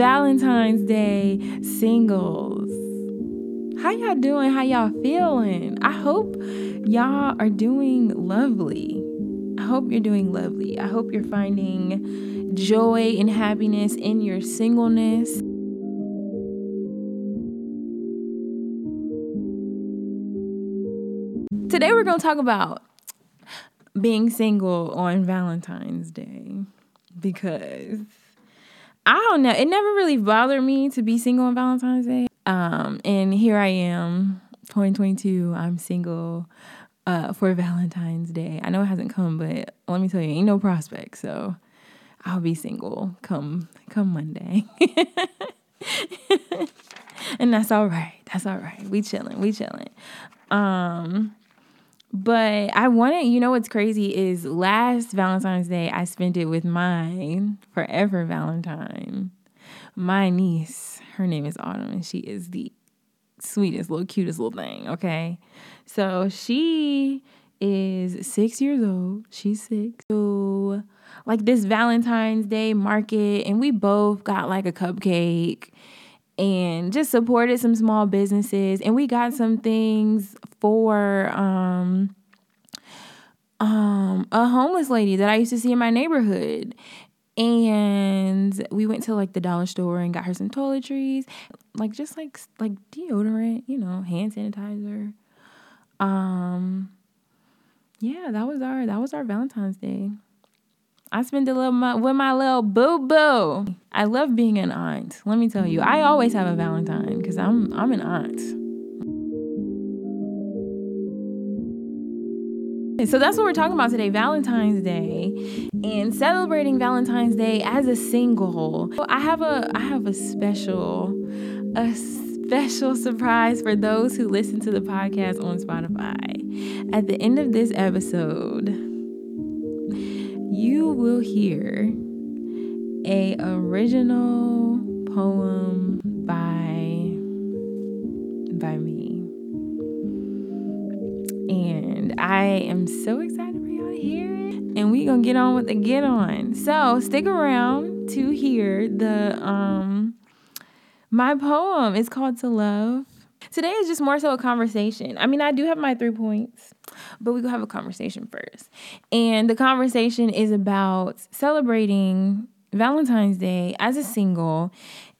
Valentine's Day, singles. How y'all doing? How y'all feeling? I hope y'all are doing lovely. I hope you're doing lovely. I hope you're finding joy and happiness in your singleness. Today, we're going to talk about being single on Valentine's Day because I don't know. It never really bothered me to be single on Valentine's Day. Um, and here I am, 2022. I'm single uh, for Valentine's Day. I know it hasn't come, but let me tell you, ain't no prospect. So I'll be single come come Monday. and that's all right. That's all right. We chilling. We chilling. Um but I wanted, you know what's crazy is last Valentine's Day I spent it with my forever Valentine. My niece, her name is Autumn, and she is the sweetest, little cutest little thing, okay? So she is six years old. She's six. So like this Valentine's Day market, and we both got like a cupcake and just supported some small businesses. And we got some things for um um a homeless lady that I used to see in my neighborhood. And we went to like the dollar store and got her some toiletries like just like like deodorant you know hand sanitizer. Um yeah that was our that was our valentine's day I spend a little with my little boo boo. I love being an aunt. Let me tell you, I always have a Valentine because I'm I'm an aunt. So that's what we're talking about today, Valentine's Day, and celebrating Valentine's Day as a single. I have a I have a special a special surprise for those who listen to the podcast on Spotify. At the end of this episode, you will hear a original poem by by me. And I am so excited for y'all to hear it. And we gonna get on with the get on. So stick around to hear the um my poem. It's called To Love. Today is just more so a conversation. I mean, I do have my three points, but we go have a conversation first. And the conversation is about celebrating Valentine's Day as a single.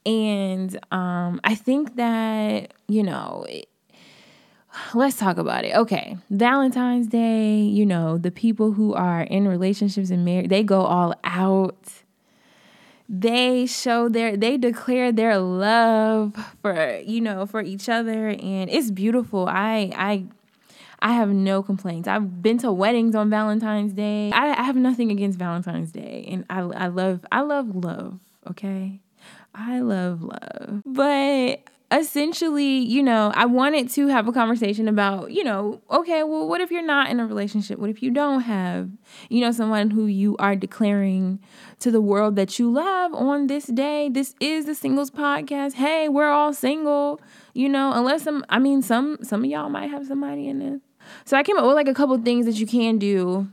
And um, I think that, you know, it, let's talk about it. Okay. Valentine's Day, you know, the people who are in relationships and married, they go all out they show their they declare their love for you know for each other and it's beautiful. I i i have no complaints. I've been to weddings on valentine's day. I, I have nothing against valentine's day and i i love i love love okay? I love love. But essentially, you know, I wanted to have a conversation about, you know, okay, well, what if you're not in a relationship? What if you don't have, you know, someone who you are declaring to the world that you love on this day? This is the singles podcast. Hey, we're all single, you know, unless some, I mean, some, some of y'all might have somebody in this. So I came up with like a couple things that you can do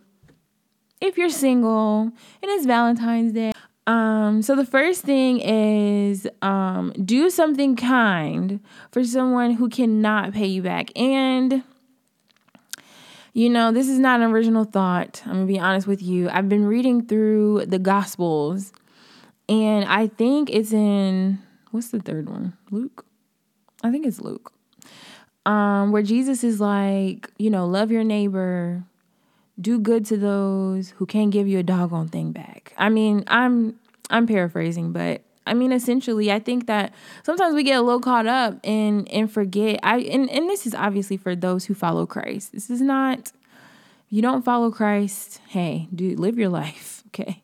if you're single and it's Valentine's Day. Um, so the first thing is um, do something kind for someone who cannot pay you back. And you know, this is not an original thought. I'm gonna be honest with you. I've been reading through the Gospels, and I think it's in what's the third one? Luke. I think it's Luke. Um, where Jesus is like, you know, love your neighbor, do good to those who can't give you a doggone thing back. I mean, I'm I'm paraphrasing, but I mean essentially I think that sometimes we get a little caught up and and forget I and, and this is obviously for those who follow Christ. This is not you don't follow Christ, hey, dude, live your life, okay?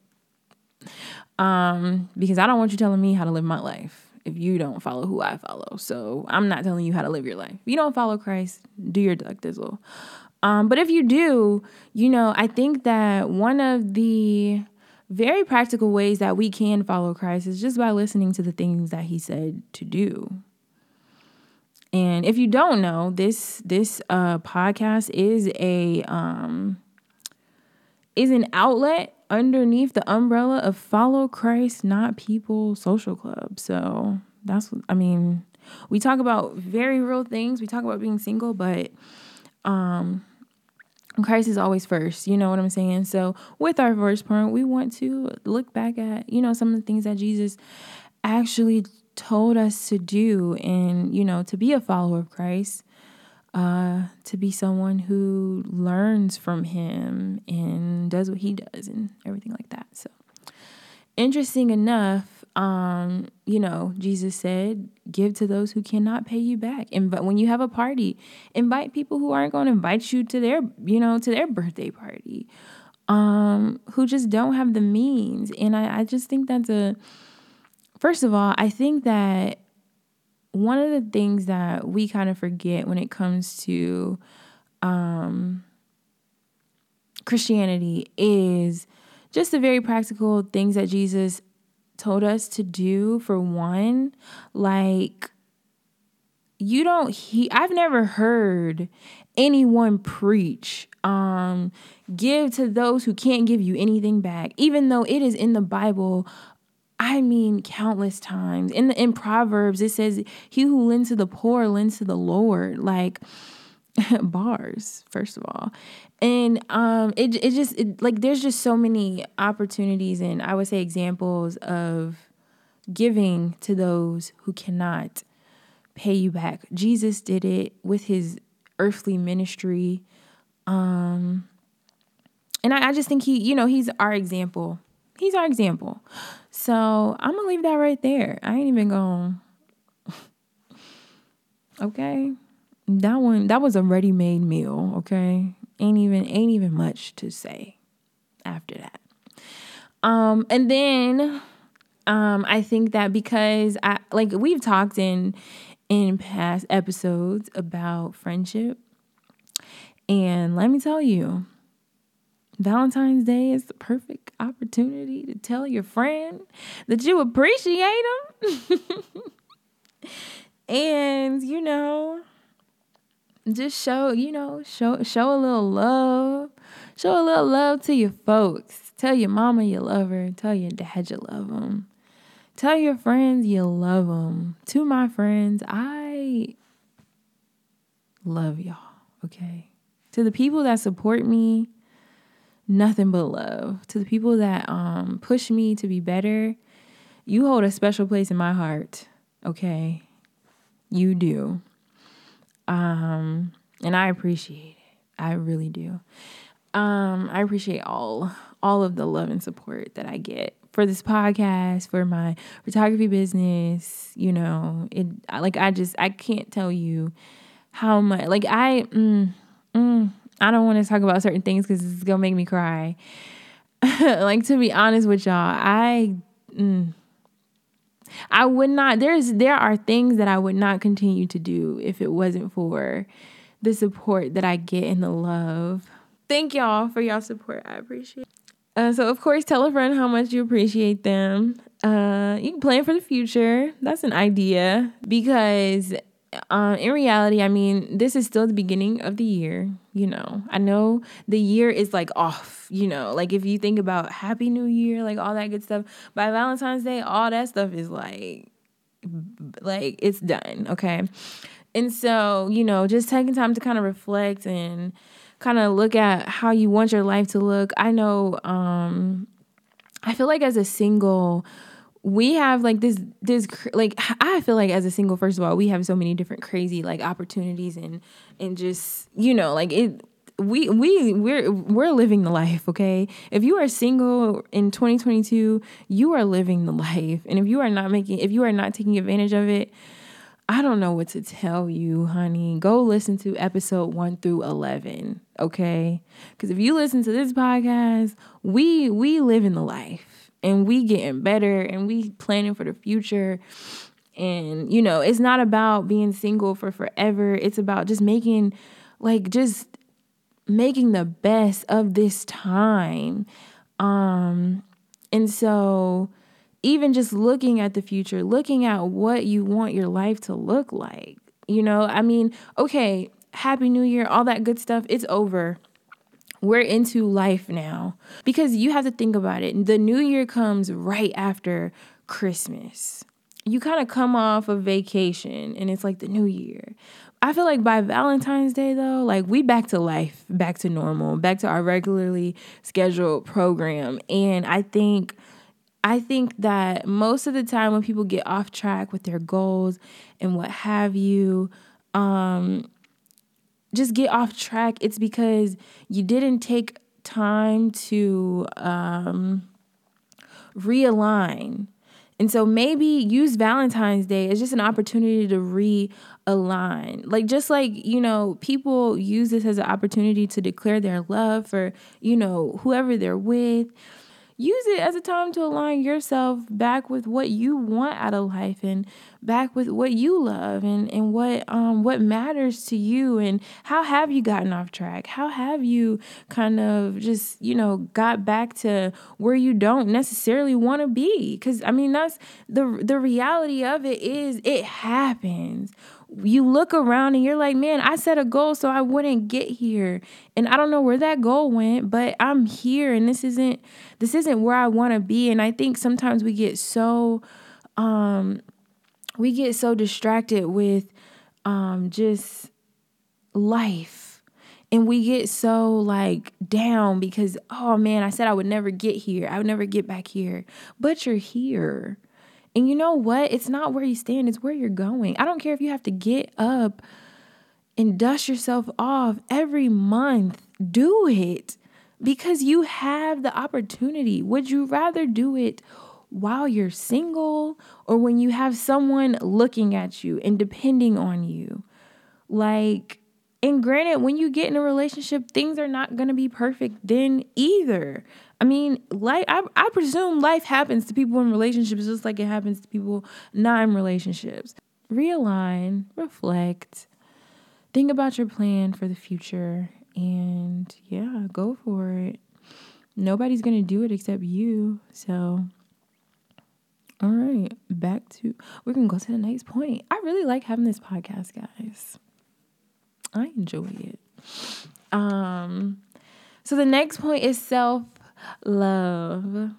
Um, because I don't want you telling me how to live my life if you don't follow who I follow. So I'm not telling you how to live your life. If you don't follow Christ, do your duck dizzle. Um, but if you do, you know, I think that one of the very practical ways that we can follow Christ is just by listening to the things that he said to do. And if you don't know, this this uh, podcast is a um, is an outlet underneath the umbrella of follow Christ, not people social club. So that's I mean, we talk about very real things. We talk about being single, but um Christ is always first. You know what I'm saying? So with our first point, we want to look back at, you know, some of the things that Jesus actually told us to do and, you know, to be a follower of Christ uh, to be someone who learns from him and does what he does and everything like that. So, interesting enough, um, you know, Jesus said, "Give to those who cannot pay you back." And but when you have a party, invite people who aren't going to invite you to their, you know, to their birthday party, um, who just don't have the means. And I, I just think that's a. First of all, I think that one of the things that we kind of forget when it comes to um, Christianity is just the very practical things that Jesus told us to do. For one, like, you don't, he, I've never heard anyone preach um give to those who can't give you anything back even though it is in the bible I mean, countless times. In the, in Proverbs, it says, "He who lends to the poor lends to the Lord." Like bars, first of all, and um, it it just it, like there's just so many opportunities and I would say examples of giving to those who cannot pay you back. Jesus did it with his earthly ministry, um, and I, I just think he, you know, he's our example. He's our example. So I'm gonna leave that right there. I ain't even to. Okay. That one that was a ready-made meal, okay? Ain't even ain't even much to say after that. Um and then um I think that because I like we've talked in in past episodes about friendship. And let me tell you, Valentine's Day is the perfect opportunity to tell your friend that you appreciate them. and, you know, just show, you know, show show a little love. Show a little love to your folks. Tell your mama you love her. Tell your dad you love them. Tell your friends you love them. To my friends, I love y'all, okay? To the people that support me, nothing but love. To the people that um push me to be better, you hold a special place in my heart. Okay? You do. Um and I appreciate it. I really do. Um I appreciate all all of the love and support that I get for this podcast, for my photography business, you know, it like I just I can't tell you how much like I mm, mm, I don't want to talk about certain things because it's gonna make me cry. like to be honest with y'all, I mm, I would not. There's there are things that I would not continue to do if it wasn't for the support that I get and the love. Thank y'all for y'all support. I appreciate. Uh, so of course, tell a friend how much you appreciate them. Uh, you can plan for the future. That's an idea because um, in reality, I mean, this is still the beginning of the year. You know, I know the year is like off, you know, like if you think about Happy New Year, like all that good stuff, by Valentine's Day, all that stuff is like, like it's done. Okay. And so, you know, just taking time to kind of reflect and kind of look at how you want your life to look. I know, um, I feel like as a single, we have like this this like I feel like as a single first of all we have so many different crazy like opportunities and and just you know like it we we we're we're living the life okay if you are single in 2022 you are living the life and if you are not making if you are not taking advantage of it I don't know what to tell you, honey. Go listen to episode 1 through 11, okay? Cuz if you listen to this podcast, we we live in the life and we getting better and we planning for the future. And you know it's not about being single for forever. It's about just making like just making the best of this time. Um and so even just looking at the future looking at what you want your life to look like you know? I mean okay happy new year all that good stuff it's over we're into life now because you have to think about it. The new year comes right after Christmas. You kind of come off of vacation and it's like the new year. I feel like by Valentine's Day though, like we back to life, back to normal, back to our regularly scheduled program. And I think I think that most of the time when people get off track with their goals and what have you, um, just get off track, it's because you didn't take time to um, realign. And so maybe use Valentine's Day as just an opportunity to realign. Like, just like, you know, people use this as an opportunity to declare their love for, you know, whoever they're with use it as a time to align yourself back with what you want out of life and back with what you love and, and what um what matters to you and how have you gotten off track? How have you kind of just you know got back to where you don't necessarily want to be? Because i mean that's the the reality of it is it happens you look around and you're like, man, I set a goal so I wouldn't get here. And I don't know where that goal went, but I'm here and this isn't this isn't where I want to be. And I think sometimes we get so um we get so distracted with um just life. And we get so like down because oh man, I said I would never get here. I would never get back here. But you're here. And you know what? It's not where you stand, it's where you're going. I don't care if you have to get up and dust yourself off every month. Do it because you have the opportunity. Would you rather do it while you're single or when you have someone looking at you and depending on you? Like, and granted, when you get in a relationship, things are not going to be perfect then either. I mean, life. I, I presume life happens to people in relationships just like it happens to people not in relationships. Realign, reflect, think about your plan for the future, and yeah, go for it. Nobody's gonna do it except you. So, all right, back to we're gonna go to the next point. I really like having this podcast, guys. I enjoy it. Um, so the next point is self love,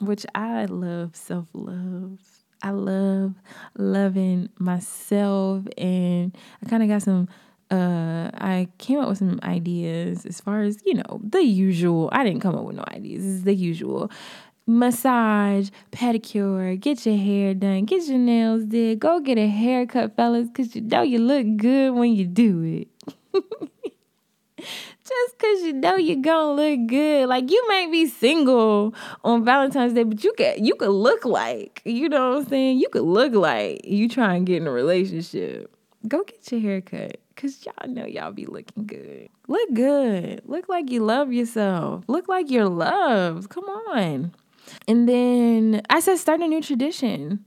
which I love self love. I love loving myself, and I kind of got some. Uh, I came up with some ideas as far as you know the usual. I didn't come up with no ideas. This is the usual massage, pedicure, get your hair done, get your nails did, go get a haircut, fellas, because you know you look good when you do it. just because you know you're gonna look good. Like you may be single on Valentine's Day, but you could you could look like, you know what I'm saying? You could look like you try and get in a relationship. Go get your hair cut. Cause y'all know y'all be looking good. Look good. Look like you love yourself. Look like you're loved. Come on. And then I said start a new tradition.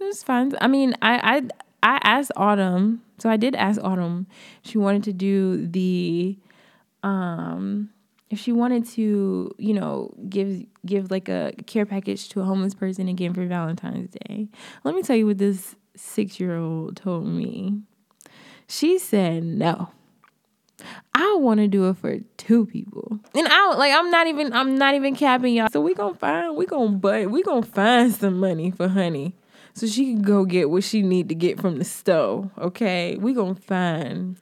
It's fun. I mean, I I I asked Autumn, so I did ask Autumn. She wanted to do the um if she wanted to, you know, give give like a care package to a homeless person again for Valentine's Day. Let me tell you what this 6-year-old told me. She said no. I want to do it for two people. And I like I'm not even I'm not even capping y'all. So we gonna find we gonna but we gonna find some money for honey. So she can go get what she need to get from the store. Okay. We gonna find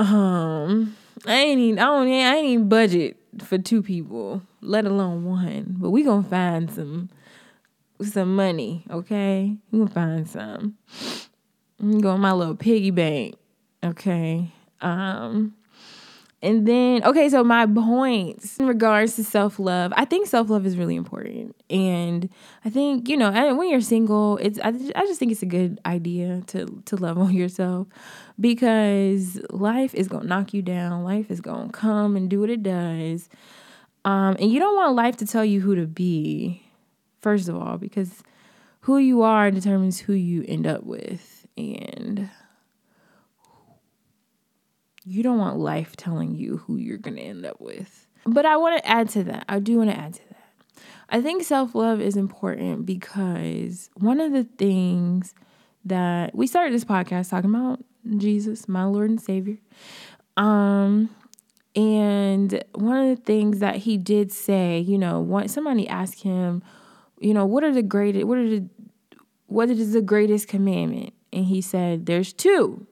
um, I ain't even, I don't I ain't even budget for two people, let alone one. But we gonna find some some money, okay? We gonna find some. I'm going go my little piggy bank, okay? Um, and then, okay, so my points in regards to self love, I think self love is really important, and I think you know, when you're single, it's I, I just think it's a good idea to to love on yourself because life is gonna knock you down, life is gonna come and do what it does, um, and you don't want life to tell you who to be, first of all, because who you are determines who you end up with, and you don't want life telling you who you're going to end up with. But I want to add to that. I do want to add to that. I think self love is important because one of the things that we started this podcast talking about Jesus, my Lord and Savior. Um, and one of the things that he did say, you know, one somebody asked him, you know, what are the greatest what are the what is the greatest commandment? And he said, There's two.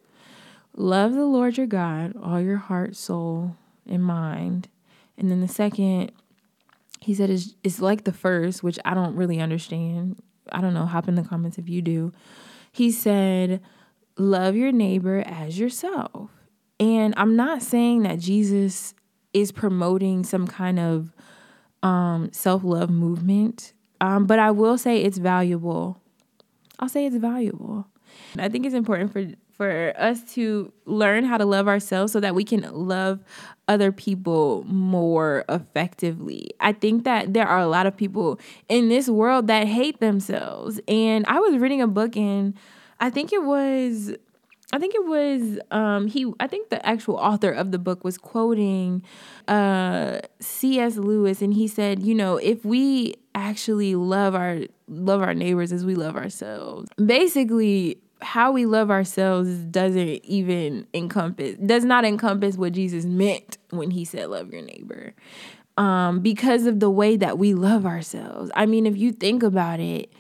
Love the Lord your God, all your heart, soul, and mind. And then the second, he said, is, is like the first, which I don't really understand. I don't know. Hop in the comments if you do. He said, Love your neighbor as yourself. And I'm not saying that Jesus is promoting some kind of um, self love movement, um, but I will say it's valuable. I'll say it's valuable. I think it's important for for us to learn how to love ourselves so that we can love other people more effectively. I think that there are a lot of people in this world that hate themselves. And I was reading a book and I think it was I think it was um he I think the actual author of the book was quoting uh CS Lewis and he said, you know, if we actually love our love our neighbors as we love ourselves. Basically, how we love ourselves doesn't even encompass does not encompass what Jesus meant when he said love your neighbor. Um, because of the way that we love ourselves. I mean, if you think about it,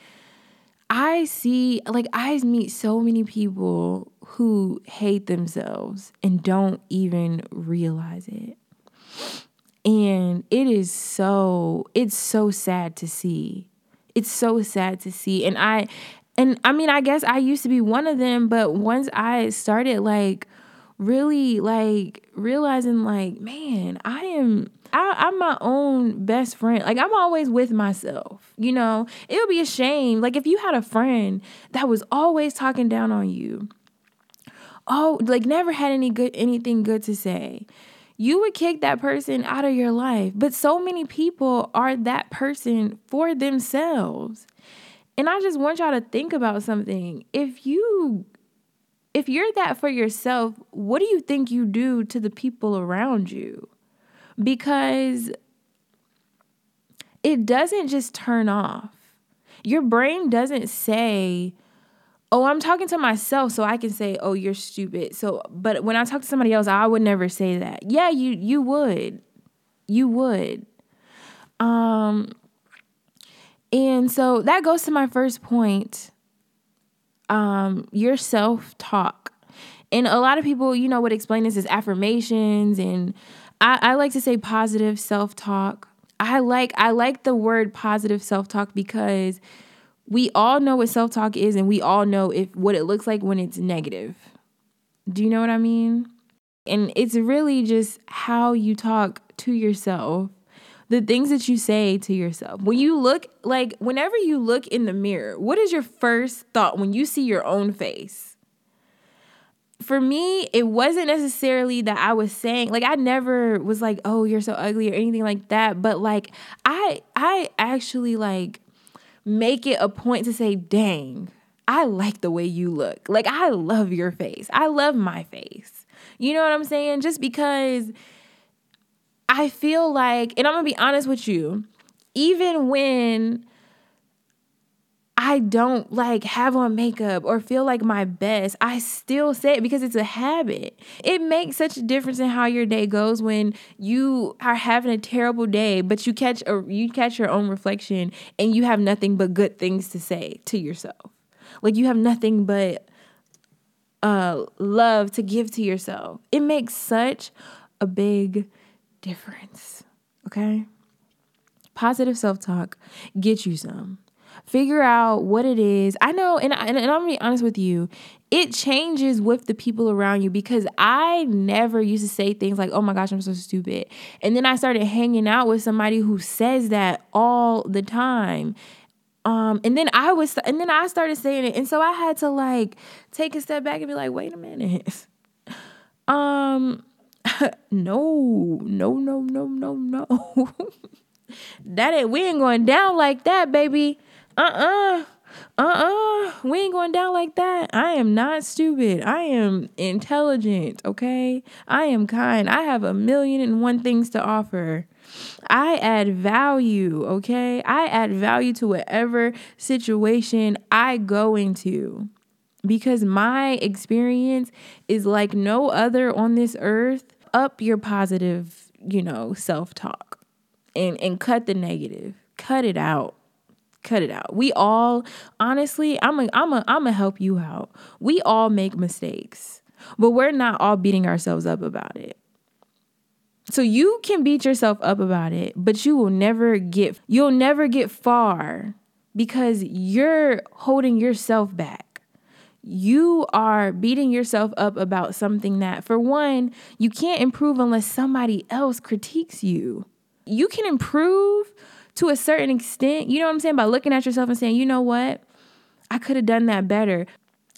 I see like I meet so many people who hate themselves and don't even realize it. And it is so it's so sad to see. It's so sad to see. And I and I mean, I guess I used to be one of them, but once I started like really like realizing like, man, I am I, I'm my own best friend. Like I'm always with myself. You know, it would be a shame. Like if you had a friend that was always talking down on you, oh, like never had any good anything good to say. You would kick that person out of your life. But so many people are that person for themselves. And I just want y'all to think about something. If you if you're that for yourself, what do you think you do to the people around you? Because it doesn't just turn off. Your brain doesn't say, "Oh, I'm talking to myself so I can say, "Oh, you're stupid." So, but when I talk to somebody else, I would never say that. Yeah, you you would. You would. Um and so that goes to my first point um, your self talk. And a lot of people, you know, would explain this as affirmations, and I, I like to say positive self talk. I like I like the word positive self talk because we all know what self talk is, and we all know if what it looks like when it's negative. Do you know what I mean? And it's really just how you talk to yourself the things that you say to yourself. When you look, like, whenever you look in the mirror, what is your first thought when you see your own face? For me, it wasn't necessarily that I was saying, like, I never was like, oh, you're so ugly or anything like that. But, like, I, I actually, like, make it a point to say, dang, I like the way you look. Like, I love your face. I love my face. You know what I'm saying? Just because I feel like, and I'm gonna be honest with you, even when I don't like have on makeup or feel like my best, I still say it because it's a habit. It makes such a difference in how your day goes when you are having a terrible day, but you catch a you catch your own reflection and you have nothing but good things to say to yourself. Like you have nothing but uh love to give to yourself. It makes such a big difference. Okay? Positive self talk, get you some. Figure out what it is. I know, and, and, and I'm gonna be honest with you, it changes with the people around you because I never used to say things like, oh my gosh, I'm so stupid. And then I started hanging out with somebody who says that all the time. Um, and then I was, and then I started saying it. And so I had to like take a step back and be like, wait a minute. um, no, no, no, no, no, no. that ain't we ain't going down like that, baby. Uh-uh. Uh-uh. We ain't going down like that. I am not stupid. I am intelligent, okay? I am kind. I have a million and one things to offer. I add value, okay? I add value to whatever situation I go into because my experience is like no other on this earth up your positive, you know, self-talk and and cut the negative. Cut it out. Cut it out. We all honestly, I'm a, I'm a, I'm gonna help you out. We all make mistakes. But we're not all beating ourselves up about it. So you can beat yourself up about it, but you will never get you'll never get far because you're holding yourself back. You are beating yourself up about something that for one, you can't improve unless somebody else critiques you. You can improve to a certain extent, you know what I'm saying, by looking at yourself and saying, "You know what? I could have done that better."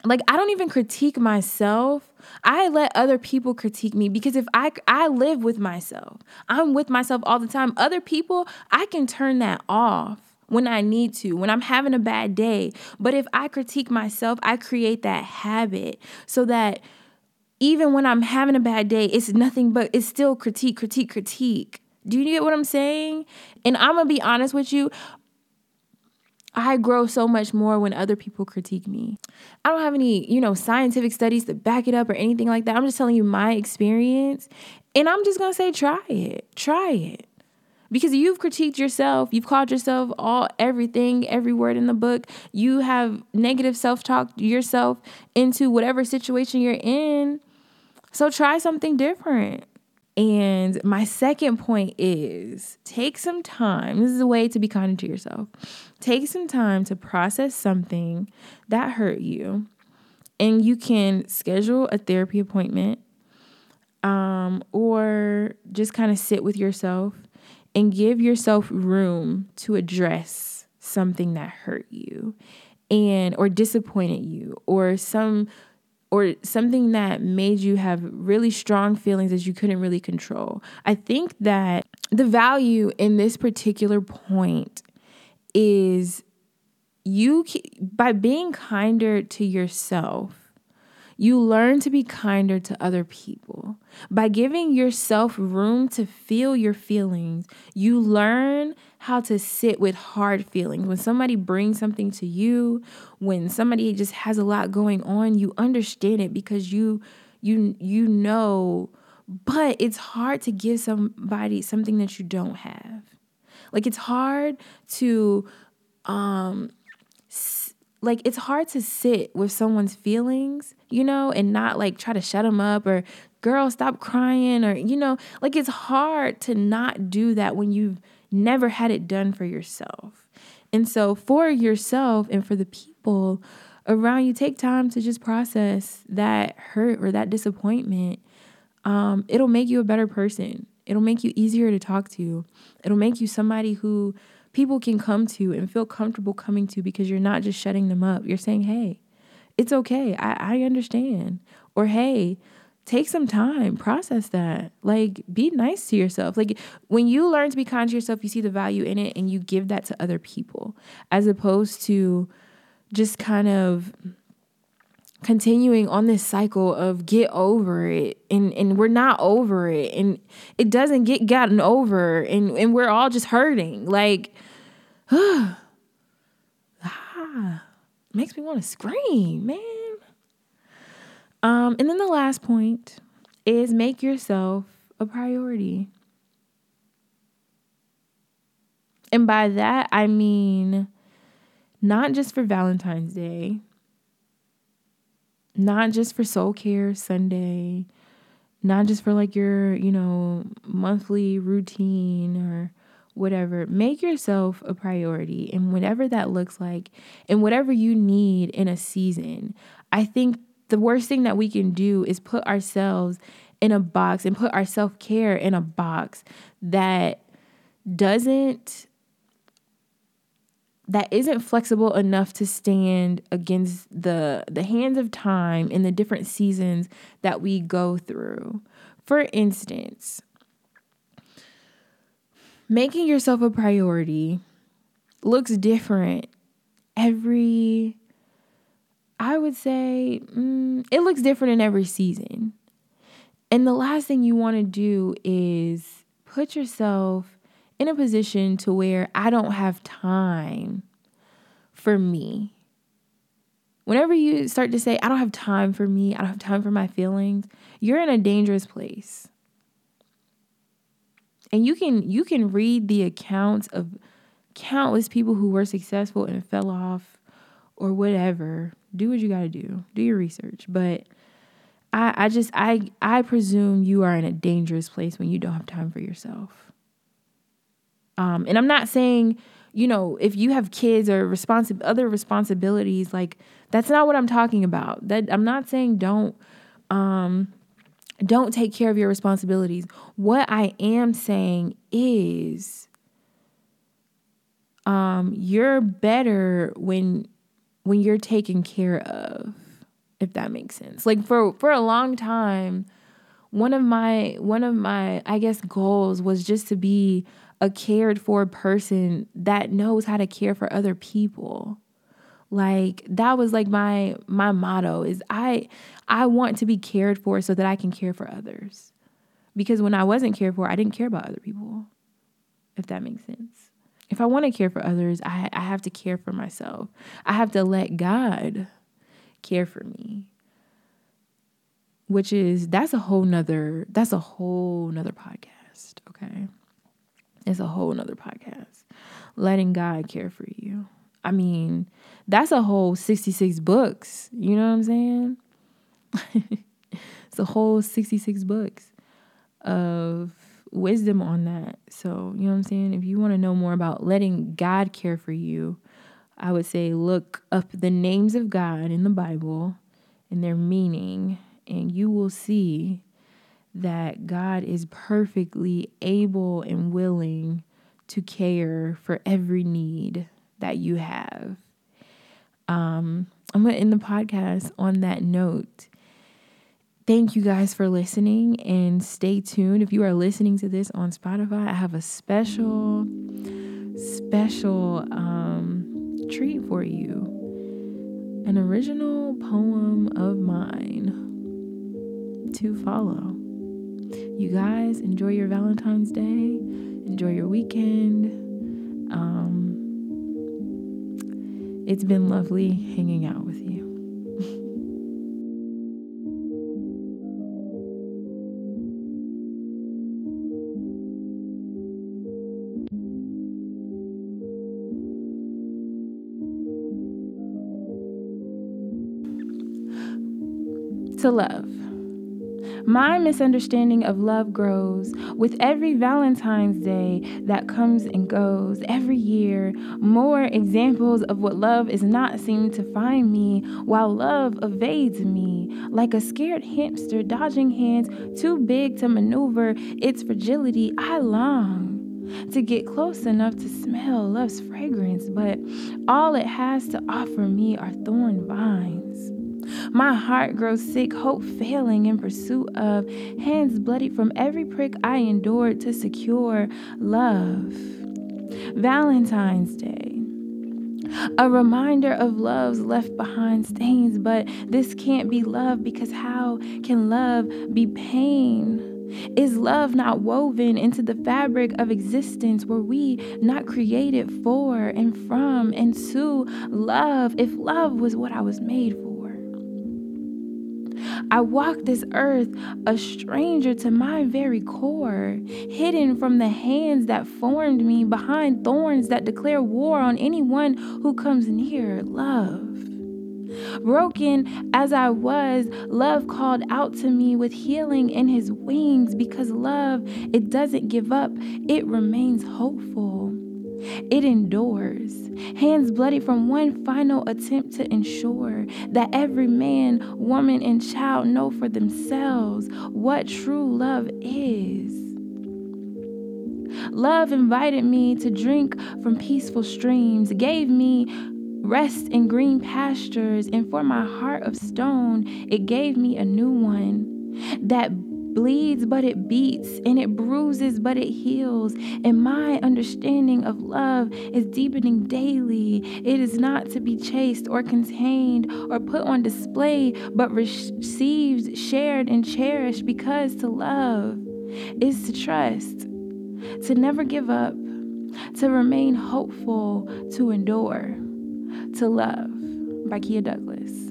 Like I don't even critique myself I let other people critique me because if I I live with myself. I'm with myself all the time. Other people, I can turn that off when I need to, when I'm having a bad day. But if I critique myself, I create that habit so that even when I'm having a bad day, it's nothing but it's still critique, critique, critique. Do you get what I'm saying? And I'm gonna be honest with you, I grow so much more when other people critique me. I don't have any, you know, scientific studies to back it up or anything like that. I'm just telling you my experience. And I'm just to say try it. Try it. Because you've critiqued yourself, you've called yourself all everything, every word in the book. You have negative self-talk yourself into whatever situation you're in. So try something different. And my second point is take some time. This is a way to be kind to yourself. Take some time to process something that hurt you. And you can schedule a therapy appointment um, or just kind of sit with yourself and give yourself room to address something that hurt you and or disappointed you or some or something that made you have really strong feelings that you couldn't really control. I think that the value in this particular point is you by being kinder to yourself you learn to be kinder to other people. By giving yourself room to feel your feelings, you learn how to sit with hard feelings. When somebody brings something to you, when somebody just has a lot going on, you understand it because you you you know, but it's hard to give somebody something that you don't have. Like it's hard to um like it's hard to sit with someone's feelings, you know, and not like try to shut them up or girl stop crying or you know, like it's hard to not do that when you've never had it done for yourself. And so for yourself and for the people around you take time to just process that hurt or that disappointment. Um, it'll make you a better person. It'll make you easier to talk to. It'll make you somebody who people can come to and feel comfortable coming to because you're not just shutting them up. You're saying, hey, it's okay. I, I understand. Or hey, take some time, process that. Like, be nice to yourself. Like, when you learn to be kind to yourself, you see the value in it and you give that to other people as opposed to just kind of continuing on this cycle of get over it and and we're not over it and it doesn't get gotten over and and we're all just hurting like ah makes me want to scream man. Um and then the last point is make yourself a priority. And by that i mean not just for valentine's day not just for soul care Sunday, not just for like your, you know, monthly routine or whatever. Make yourself a priority and whatever that looks like and whatever you need in a season. I think the worst thing that we can do is put ourselves in a box and put our self care in a box that doesn't that isn't flexible enough to stand against the the hands of time in the different seasons that we go through. For instance, making yourself a priority looks different every I would say mm, it looks different in every season. And the last thing you want to do is put yourself in a position to where I don't have time for me. Whenever you start to say, I don't have time for me, I don't have time for my feelings, you're in a dangerous place. And you can you can read the accounts of countless people who were successful and fell off or whatever. Do what you got to do. Do your research. But I I just I I presume you are in a dangerous place when you don't have time for yourself. Um and I'm not saying, you know, if you have kids or responsi- other responsibilities like that's not what I'm talking about. That I'm not saying don't um don't take care of your responsibilities. What I am saying is um you're better when when you're taken care of if that makes sense. Like for for a long time one of my one of my I guess goals was just to be a cared for person that knows how to care for other people. Like that was like my my motto is i i want to be cared for so that i can care for others. Because when i wasn't cared for i didn't care about other people if that makes sense. If i want to care for others i i have to care for myself. I have to let god care for me. Which is that's a whole nother that's a whole nother podcast okay it's a whole nother podcast letting god care for you i mean that's a whole 66 books. You know what I'm saying? it's a whole 66 books of wisdom on that. So, you know what I'm saying? If you want to know more about letting God care for you, I would say look up the names of God in the Bible and their meaning, and you will see that God is perfectly able and willing to care for every need that you have. Um, I'm going to end the podcast on that note. Thank you guys for listening and stay tuned. If you are listening to this on Spotify, I have a special, special um, treat for you an original poem of mine to follow. You guys enjoy your Valentine's Day, enjoy your weekend. Um, it's been lovely hanging out with you. to love. My misunderstanding of love grows with every Valentine's Day that comes and goes. Every year, more examples of what love is not seem to find me, while love evades me like a scared hamster dodging hands too big to maneuver its fragility. I long to get close enough to smell love's fragrance, but all it has to offer me are thorn vines. My heart grows sick, hope failing in pursuit of, hands bloodied from every prick I endured to secure love. Valentine's Day. A reminder of love's left behind stains, but this can't be love because how can love be pain? Is love not woven into the fabric of existence? Were we not created for and from and to love if love was what I was made for? I walk this earth a stranger to my very core, hidden from the hands that formed me, behind thorns that declare war on anyone who comes near love. Broken as I was, love called out to me with healing in his wings because love, it doesn't give up, it remains hopeful. It endures, hands bloody from one final attempt to ensure that every man, woman, and child know for themselves what true love is. Love invited me to drink from peaceful streams, gave me rest in green pastures, and for my heart of stone, it gave me a new one that bleeds, but it beats, and it bruises, but it heals. And my understanding of love is deepening daily. It is not to be chased or contained or put on display, but received, shared, and cherished because to love is to trust, to never give up, to remain hopeful, to endure, to love. By Kya Douglas.